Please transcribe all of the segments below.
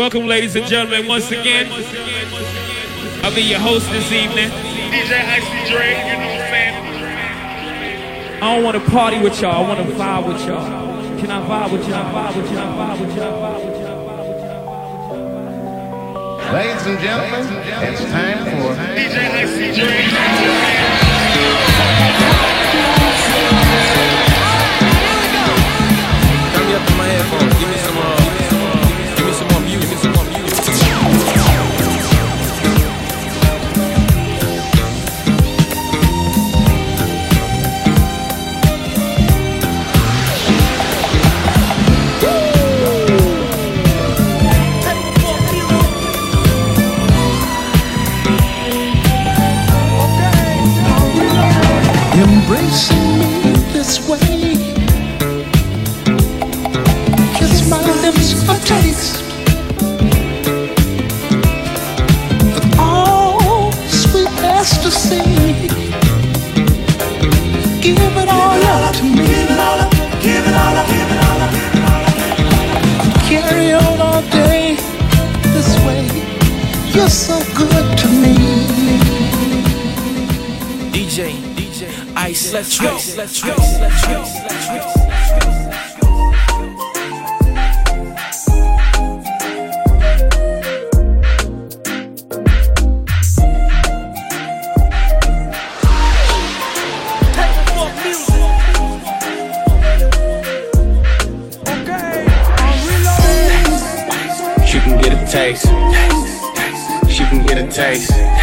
Welcome, ladies and gentlemen, once again. I'll be your host this evening. DJ Icy Dre, you know what I'm saying? I don't want to party with y'all, I want to vibe with y'all. Can I vibe with y'all? Vibe with y'all, vibe with y'all, vibe with y'all. Ladies and gentlemen, it's time for DJ Icy Dre. Turn me up in my headphones. Give me Embracing me this way. Kiss my lips for taste. Let's go. Let's go. Let's go. Let's go. She can get a taste.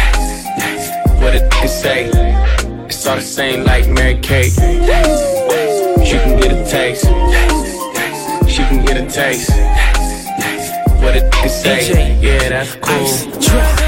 The same like Mary Kate. She can get a taste. She can get a taste. What it can say? Yeah, that's cool.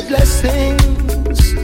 Your blessings.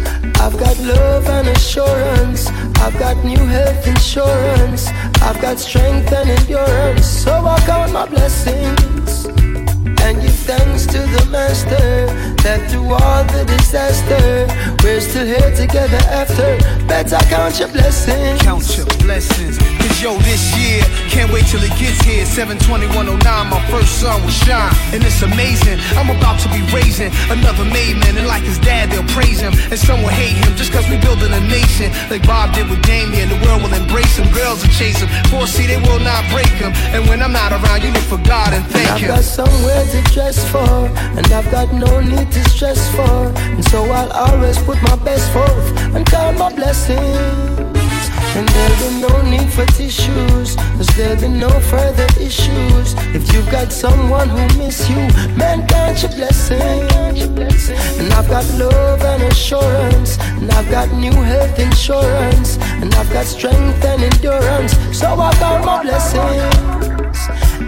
I've got love and assurance. I've got new health insurance. I've got strength and endurance. So I count my blessings and give thanks to the Master that through all the disaster, we're still here together after. Better count your blessings. Count your blessings. Cause yo, this year, can't wait till it gets here. 72109, my first son will shine. And it's amazing. I'm about to be raising another made man. And like his dad, they'll praise him. And some will hate him just cause we building a nation. Like Bob did with Damian. The world will embrace him. Girls will chase him. Foresee they will not break him. And when I'm not around, you look for God and thank I've him. got somewhere to dress for, and I've got no need to stress for. And so I'll always put my best forth and count my blessings. And there'll be no need for tissues, cause there'll be no further issues. If you've got someone who miss you, man, count your blessings. And I've got love and assurance, and I've got new health insurance, and I've got strength and endurance. So I count my blessings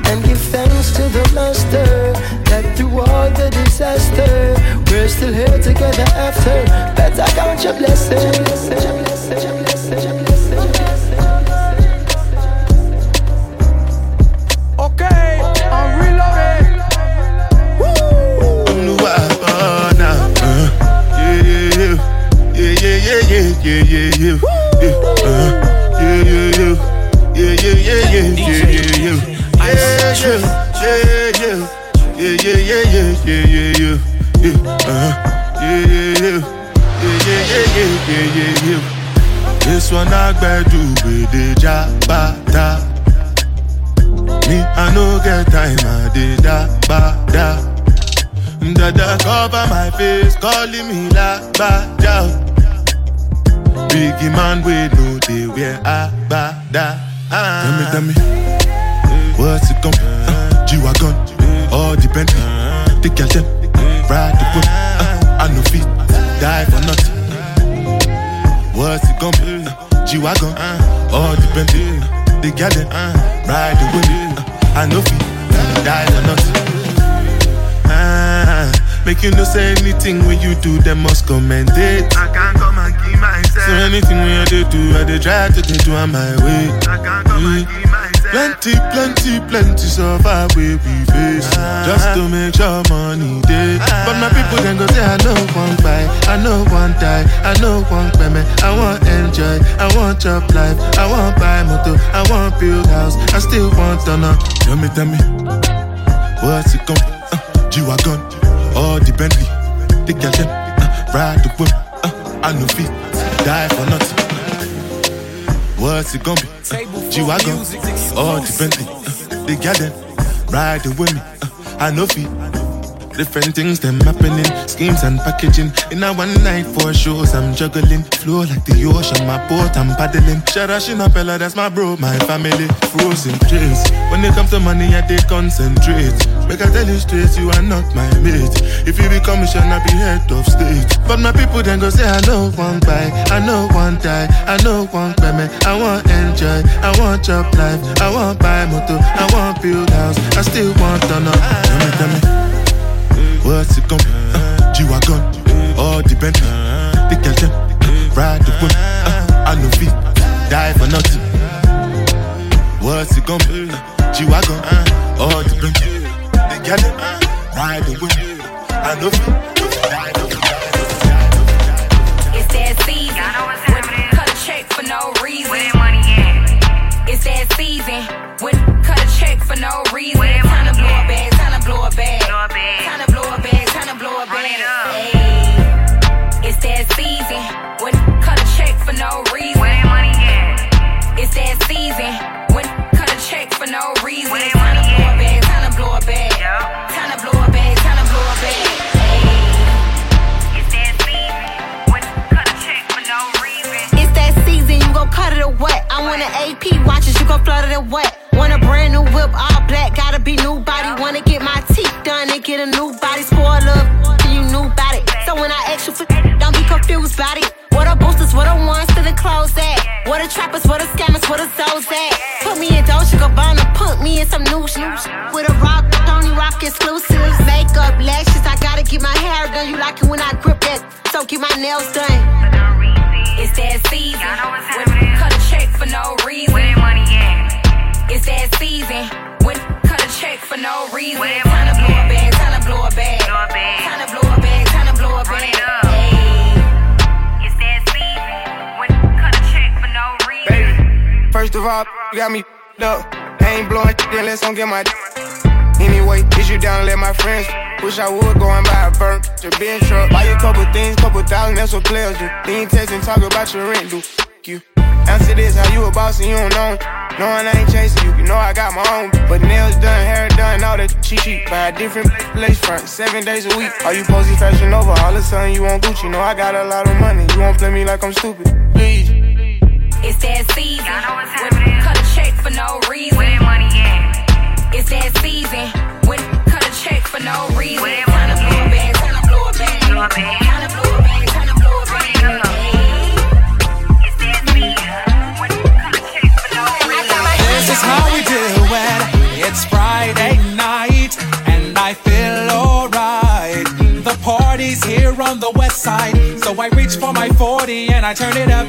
and give thanks to the Master all the disaster, we're still here together after. Better count your blessings. Okay, I'm reloaded. Olúwa ọ̀nà. Yeah, yeah, yeah. Yeah, yeah, yeah, yeah, yeah, yeah, yeah. Yeah, uh, yeah, yeah, yeah. Yeah, yeah, yeah, yeah, yeah, yeah, yeah. Yeah, yeah, yeah, yeah. Yeah, yeah, yeah, yeah, yeah, yeah, yeah. Yeah, yeah, yeah, yeah. Yeah, yeah, yeah, yeah, yeah, yeah, yeah. This one I gbẹ́dú gbèdé jábàtà. Me, I no get time, I dey da ba da. Dada cover my face, calling me la ba da. Biggie man, we know they wear a ba da. Tell me, tell me, what's it come? Uh, G-Wagon, the Bentley, the girl them, ride the whip. Uh, I no fit, die for nothing. What's it gonna be? Uh, G-Wagon, all the Bentley, the girl them, ride the whip. Uh, I no fit, die for nothing. Ah, make you no say anything when you do, them must commend it. I can't come and keep myself. So anything when you do, I dey try to do on my way. I can't come and keep. Plenty, plenty, plenty suffer we we face Just to make sure money day But my people then go say I know one buy, I know one die, I know one payment. I want enjoy, I want job life. I want buy motor, I want build house. I still want to know Tell me, tell me What's it come? Uh, G-Wagon, all the Bentley, the them, uh, ride the whip, uh, I no fit, die for nothing. What's it gonna be? Uh, G-Wagon, all the Bentley, uh, the girl them, ride with me, uh, I know fit. Different things them happening, schemes and packaging. In a one night for shows, I'm juggling. Flow like the ocean, my boat, I'm paddling. Sharashina Bella, that's my bro, my family. Frozen dreams. When it comes to money, I they concentrate. Make I tell you straight, you are not my mate. If you be a I be head of state. But my people then go say, I know one buy, I know one die, I know one payment. I want enjoy, I want job life, I want buy motor, I want build house, I still want to know. Tell me, tell me. What's it gonna be? Uh, G-Wagon, all the Bentley, the them, uh, ride the whip. Uh, I no fit, die for nothing. What's it gonna be? Uh, G-Wagon, all the Bentley, them, uh, ride the whip. I love fit, all, you got me up. I ain't blowing shit unless I'm get my. Anyway, is you down let my friends? Wish I would go and buy a burn. Your Benz truck. Buy you a couple things, couple thousand, that's what players do. Then text and talk about your rent, do. You. Answer this, how you a boss and you don't know. Knowing I ain't chasing you, you know I got my own. But nails done, hair done, all that cheap cheap. Buy a different place front, seven days a week. Are you posting fashion over? All of a sudden you want Gucci. Know I got a lot of money. You won't play me like I'm stupid. Please. It's that season. When cut a check for no reason. Where that money at? It's that season. When cut a check for no reason. Where that money at? Bag, bag. Bag, bag. A. This is how we do it. It's Friday night, and I feel alright. The party's here on the west side, so I reach for my 40 and I turn it up.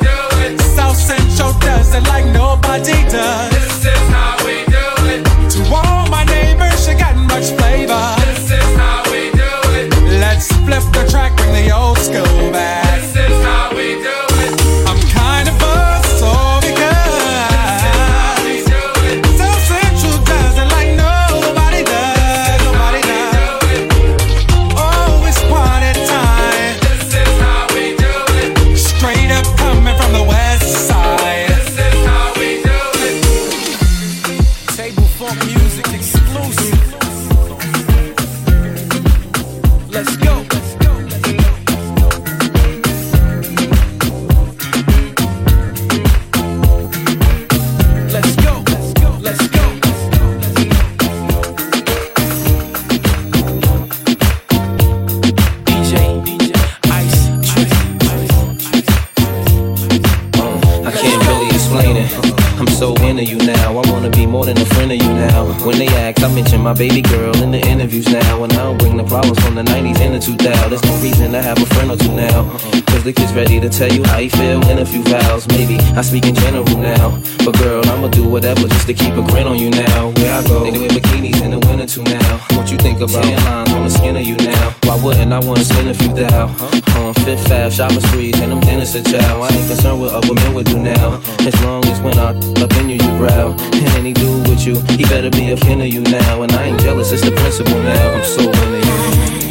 South Central does it like nobody does. This is how we do it. To all my neighbors, you got much flavor. This is how we do it. Let's flip the track, bring the old school back. Maybe I speak in general now. But girl, I'ma do whatever just to keep a grin on you now. Where I go, they wear bikinis in the winter too now. What you think about tan lines on the skin of you now? Why wouldn't I wanna spend a few thou? On Fifth Ave, shopping sprees, and them dinners to chow. I ain't concerned what other men would do now. Uh-huh. As long as when I up in you, you growl. And any dude with you, he better be a kin of you now. And I ain't jealous, it's the principle now. I'm so into you.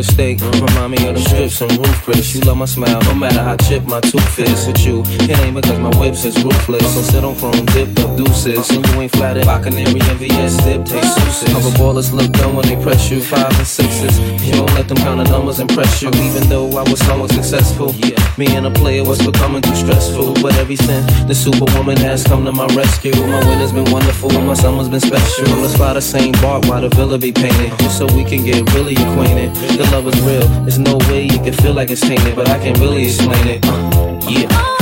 A steak. Remind me them and bricks. You love my smile, no matter how chipped my tooth is. With you, it ain't because my whips is ruthless. So sit on chrome, dip up deuces. And you ain't flattered by canary VS dip, taste souses. Other ballers look dumb when they press you. Five and sixes. You don't let them count the numbers impress you. Even though I was somewhat successful. Me and a player was becoming too stressful. But every since the superwoman has come to my rescue. My winter's been wonderful, my summer's been special. Let's fly the same bark while the villa be painted. So we can get really acquainted. The love is real. There's no way you can feel like it's tainted, but I can't really explain it. Uh, yeah.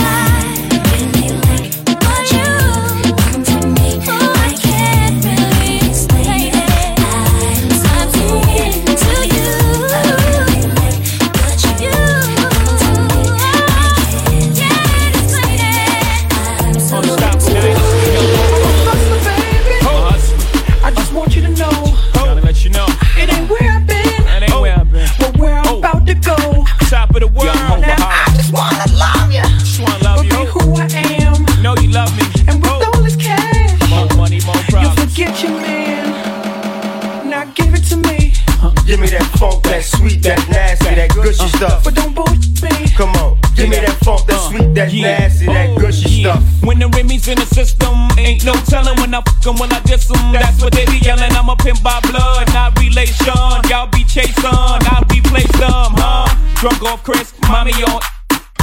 Give me that funk, that uh, sweet, that nasty, that oh, gushy stuff. When the Remy's in the system, ain't no telling when I fuck 'em, when I diss 'em. That's what they be yelling. I'm a pimp by blood, not relation. Y'all be chasing, I replace them, huh? Drunk off Chris, mommy on.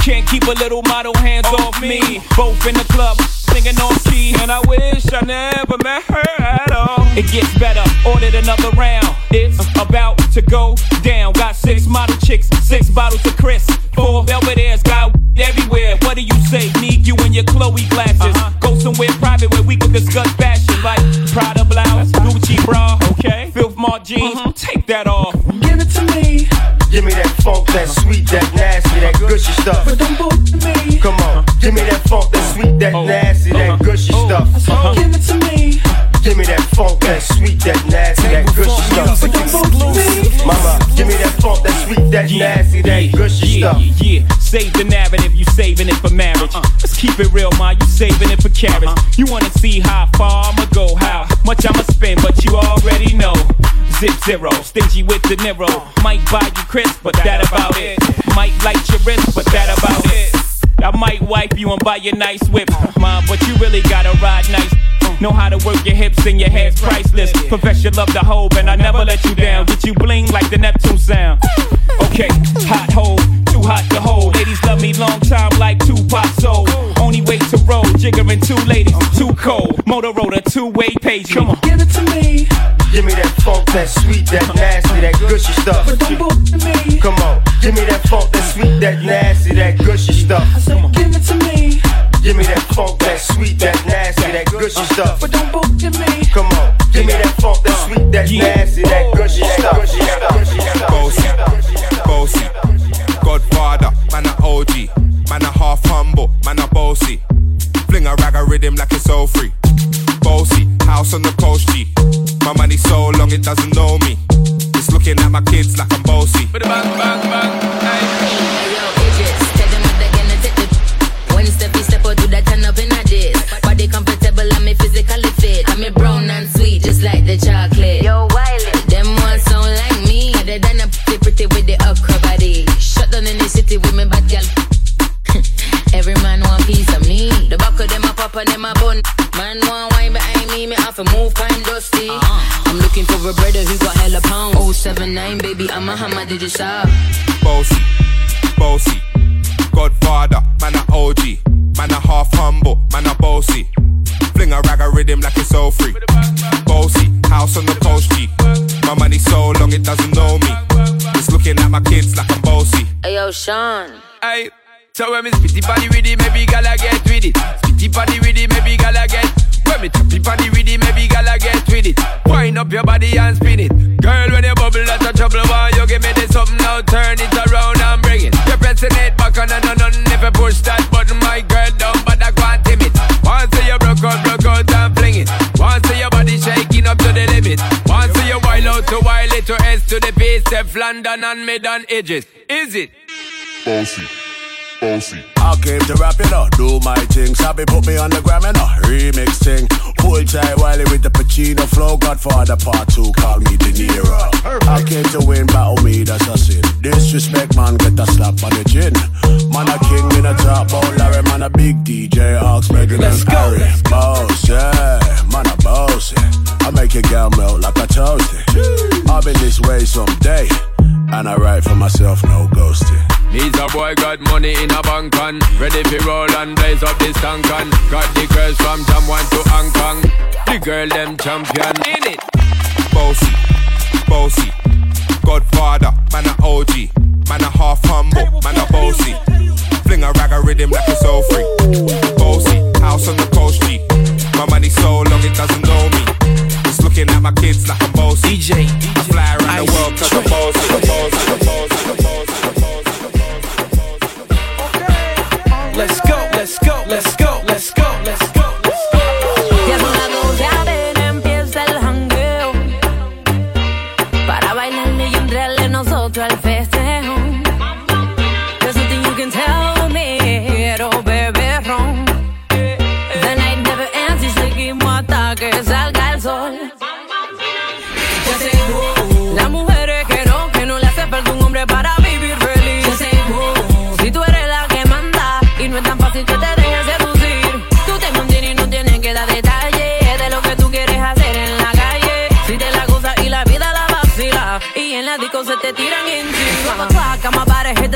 Can't keep a little model hands off me. Both in the club, singing on key. And I wish I never met her at all. It gets better, ordered another round. It's about to go down. Got six model chicks, six bottles of Chris. Four Belvedere's got everywhere. What do you say? Need you in your Chloe glasses. Uh-huh. Go somewhere private where we can discuss fashion. Like Prada blouse, Gucci bra, okay? Filth Mart jeans, mm-hmm. take that off. Give it to me. Give me that funk, that sweet, that nasty, that gushy stuff. But don't bullshit me. Come on, give me that funk, that sweet, that oh. nasty, that uh-huh. gushy oh. stuff. Uh-huh. Give it to me. Give me that funk, that sweet, that nasty, that gushy stuff. But don't bullshit me. Mama, give me that funk, that sweet, that nasty, that gushy stuff. Yeah, yeah. Save the narrative, you saving it for marriage. Uh-uh. Let's keep it real, ma, you saving it for carrots. Uh-huh. You wanna see how far I'ma go, how much I'ma spend, but you already know. Zip zero, stingy with the Niro. Might buy you crisp, but that about it. Might light your wrist, but that about it. I might wipe you and buy you nice whip, mom, but you really gotta ride nice. Know how to work your hips and your head's priceless. Profess your love to hold, and I never let you down. Get you bling like the Neptune sound. Okay, hot hold, too hot to hold. Ladies love me long time like Tupac soul. Only way to roll, jiggering two ladies, too cold. Motorola, two way page. Come on, Give it to me. Give me that funk, that sweet, that nasty, that gushy stuff. But don't bullshit me. Come on, give me that funk, that sweet, that nasty, that gushy stuff. Give it to me. Give me that funk, that sweet, that nasty, that gushy uh, stuff. But don't bullshit me. Come on, give me that funk, that uh, sweet, that nasty, that gushy stuff. Bossy, bossy, Godfather, man a OG, man a half humble, man a bossy. Fling a rag a rhythm like it's all free. House on the coast G. My money so long it doesn't know me. It's looking at my kids like I'm bossy. Bang, bang, bang. I'm looking for a brother who got hella pounds. 079, baby, I'm a hammer, did you shop? Bossy, bossy, Godfather, man a OG, man a half humble, man a bossy. Fling a rag a rhythm like it's all free. Bossy, house on the coast G. My money so long it doesn't know me. It's looking at my kids like I'm bossy. Hey, yo, Sean. Aye. So when me spitty body with it, maybe gala get with it. Spitty body with it, maybe gala get. When me tappy body with it, maybe gala get with it. Wind up your body and spin it. Girl, when you bubble, that's a trouble. Why you give me this something now? Turn it around and bring it. You're pressing it back on and on and If you push that button, my girl, but I can't tame it. Once you broke out, broke out and fling it. Once your body shaking up to the limit. Once you wild out to wild it to S to the base, Steph London and mid on edges. Is it? Bossy, Bossy. I came to rap, you know, do my thing. Sabi put me on the gram, you know, remix thing. Hold tight Wiley with the Pacino flow. Godfather part two, call me De Niro. I came to win, battle me, that's a sin. Disrespect, man, get a slap on the chin. Man, a king in a top, oh Larry, man, a big DJ, Ox, Meghan and Harry. Boss, yeah, man, a boss, yeah. I make your girl melt like a toasty. I'll be this way someday. And I write for myself, no ghosting. A boy got money in a bank on Ready for roll and blaze up this tank on Got the girls from Jamwan to Hong Kong The girl them champion in it Bossy, bossy. Godfather, man a OG. Man a half humble, man a bossy. Fling a rag a rhythm like it's all free. Bossy, house on the coast G. My money so long it doesn't know me. It's looking at my kids like I'm bossy. DJ, I fly around the world cause I'm bossy, I'm bossy, I'm bossy, I'm bossy. Let's go,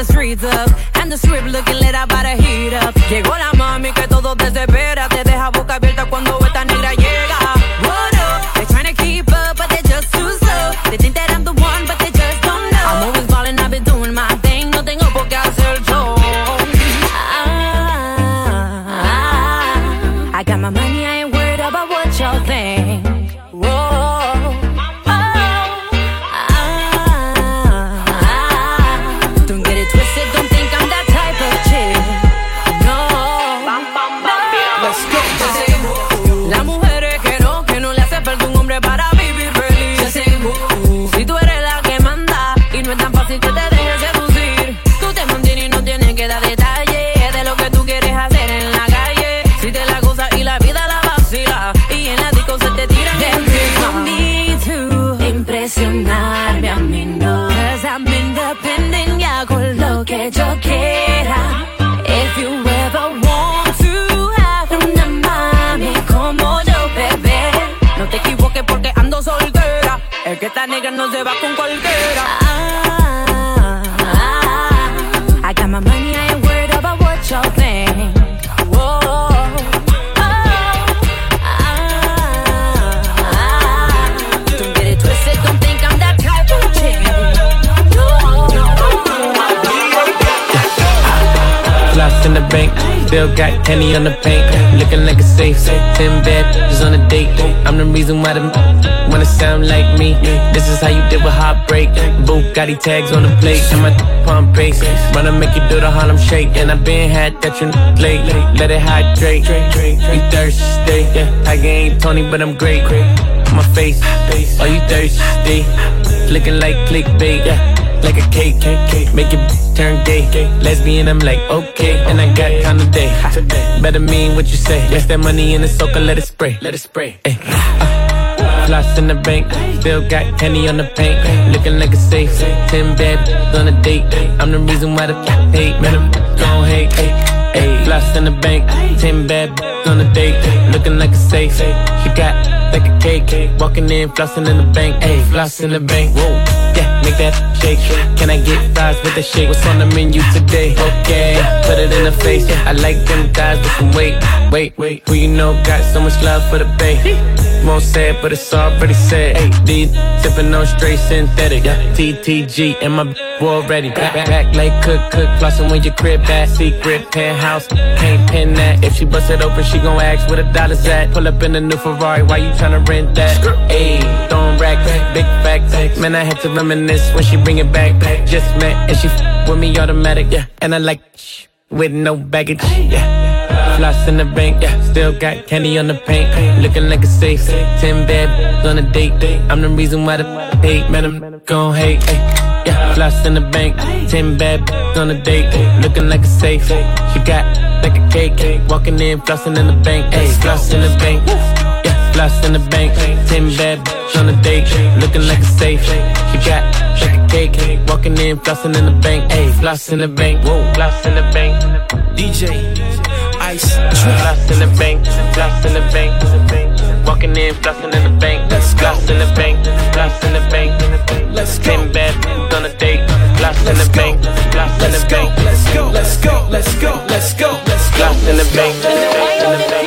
the streets up and the strip looking No se va con cualquiera. Ah, ah, I got my money, I ain't worried about what y'all think. Whoa. Don't get it twisted, don't think I'm that type of chick. Floss in the bank, still got Henny on the paint. Looking like a safe, ten bad bitches on a date. I'm the reason why them wanna sound like me. This is how you deal with heartbreak. Bugatti tags on the plate, and my pump bass. Wanna make you do the Harlem shake, and I been had that you late. Let it hydrate. You thirsty? Yeah, I ain't Tony, but I'm great. My face, are you thirsty? Looking like clickbait, like a cake, make it turn gay. Lesbian, I'm like, okay, and I got kind of day. Better mean what you say. Yes, that money in the soaker, let it spray, let it spray. Ay. Uh, floss in the bank, still got Henny on the paint. Looking like a safe, ten bad on a date. I'm the reason why the hate, man, I'm hate. Ay. Ay. Floss in the bank, ten bad on a date. Looking like a safe, she got like a cake. Walking in, flossing in the bank, ayy, floss in the bank. That shake. Can I get fries with the shake? What's on the menu today? Okay, put it in the face. I like them guys with some weight. Wait, wait, who you know got so much love for the bay? Won't say it, but it's already said. Hey, D sipping on straight synthetic. TTG and my already back, back, back like cook, cook, flossing when your crib back. Secret penthouse, can't pin that. If she bust it open, she gon' ask where the dollars at. Pull up in the new Ferrari, why you tryna rent that? Ayy, throwing racks, big facts. Man, I had to reminisce when she bring it back. Just met and she f- with me automatic, yeah. And I like with no baggage, yeah. Slots in the bank, yeah. Still got candy on the paint. Looking like a safe. Ten bad on a date. I'm the reason why the hate. Man, I'm gon' hate. Yeah, floss in the bank. Ten bad on a date. Looking like a safe. She got like a cake. Walking in, flossing in the bank. Ay, floss in the bank. Yeah, floss in the bank. Ten bad on a date. Looking like a safe. She got like a cake. Walking in, flossing in the bank. Ay, floss in the bank. Whoa, floss in the bank. DJ ice. Lost in the bank, lost in the bank. Walking in, flossing in the bank. Let's go. Lost in the bank, lost in the bank. Let's go. Ten bad on a date. Lost in the bank, lost in the bank. Let's go, let's go, let's go, let's go, let's go. Lost in the bank, in the bank.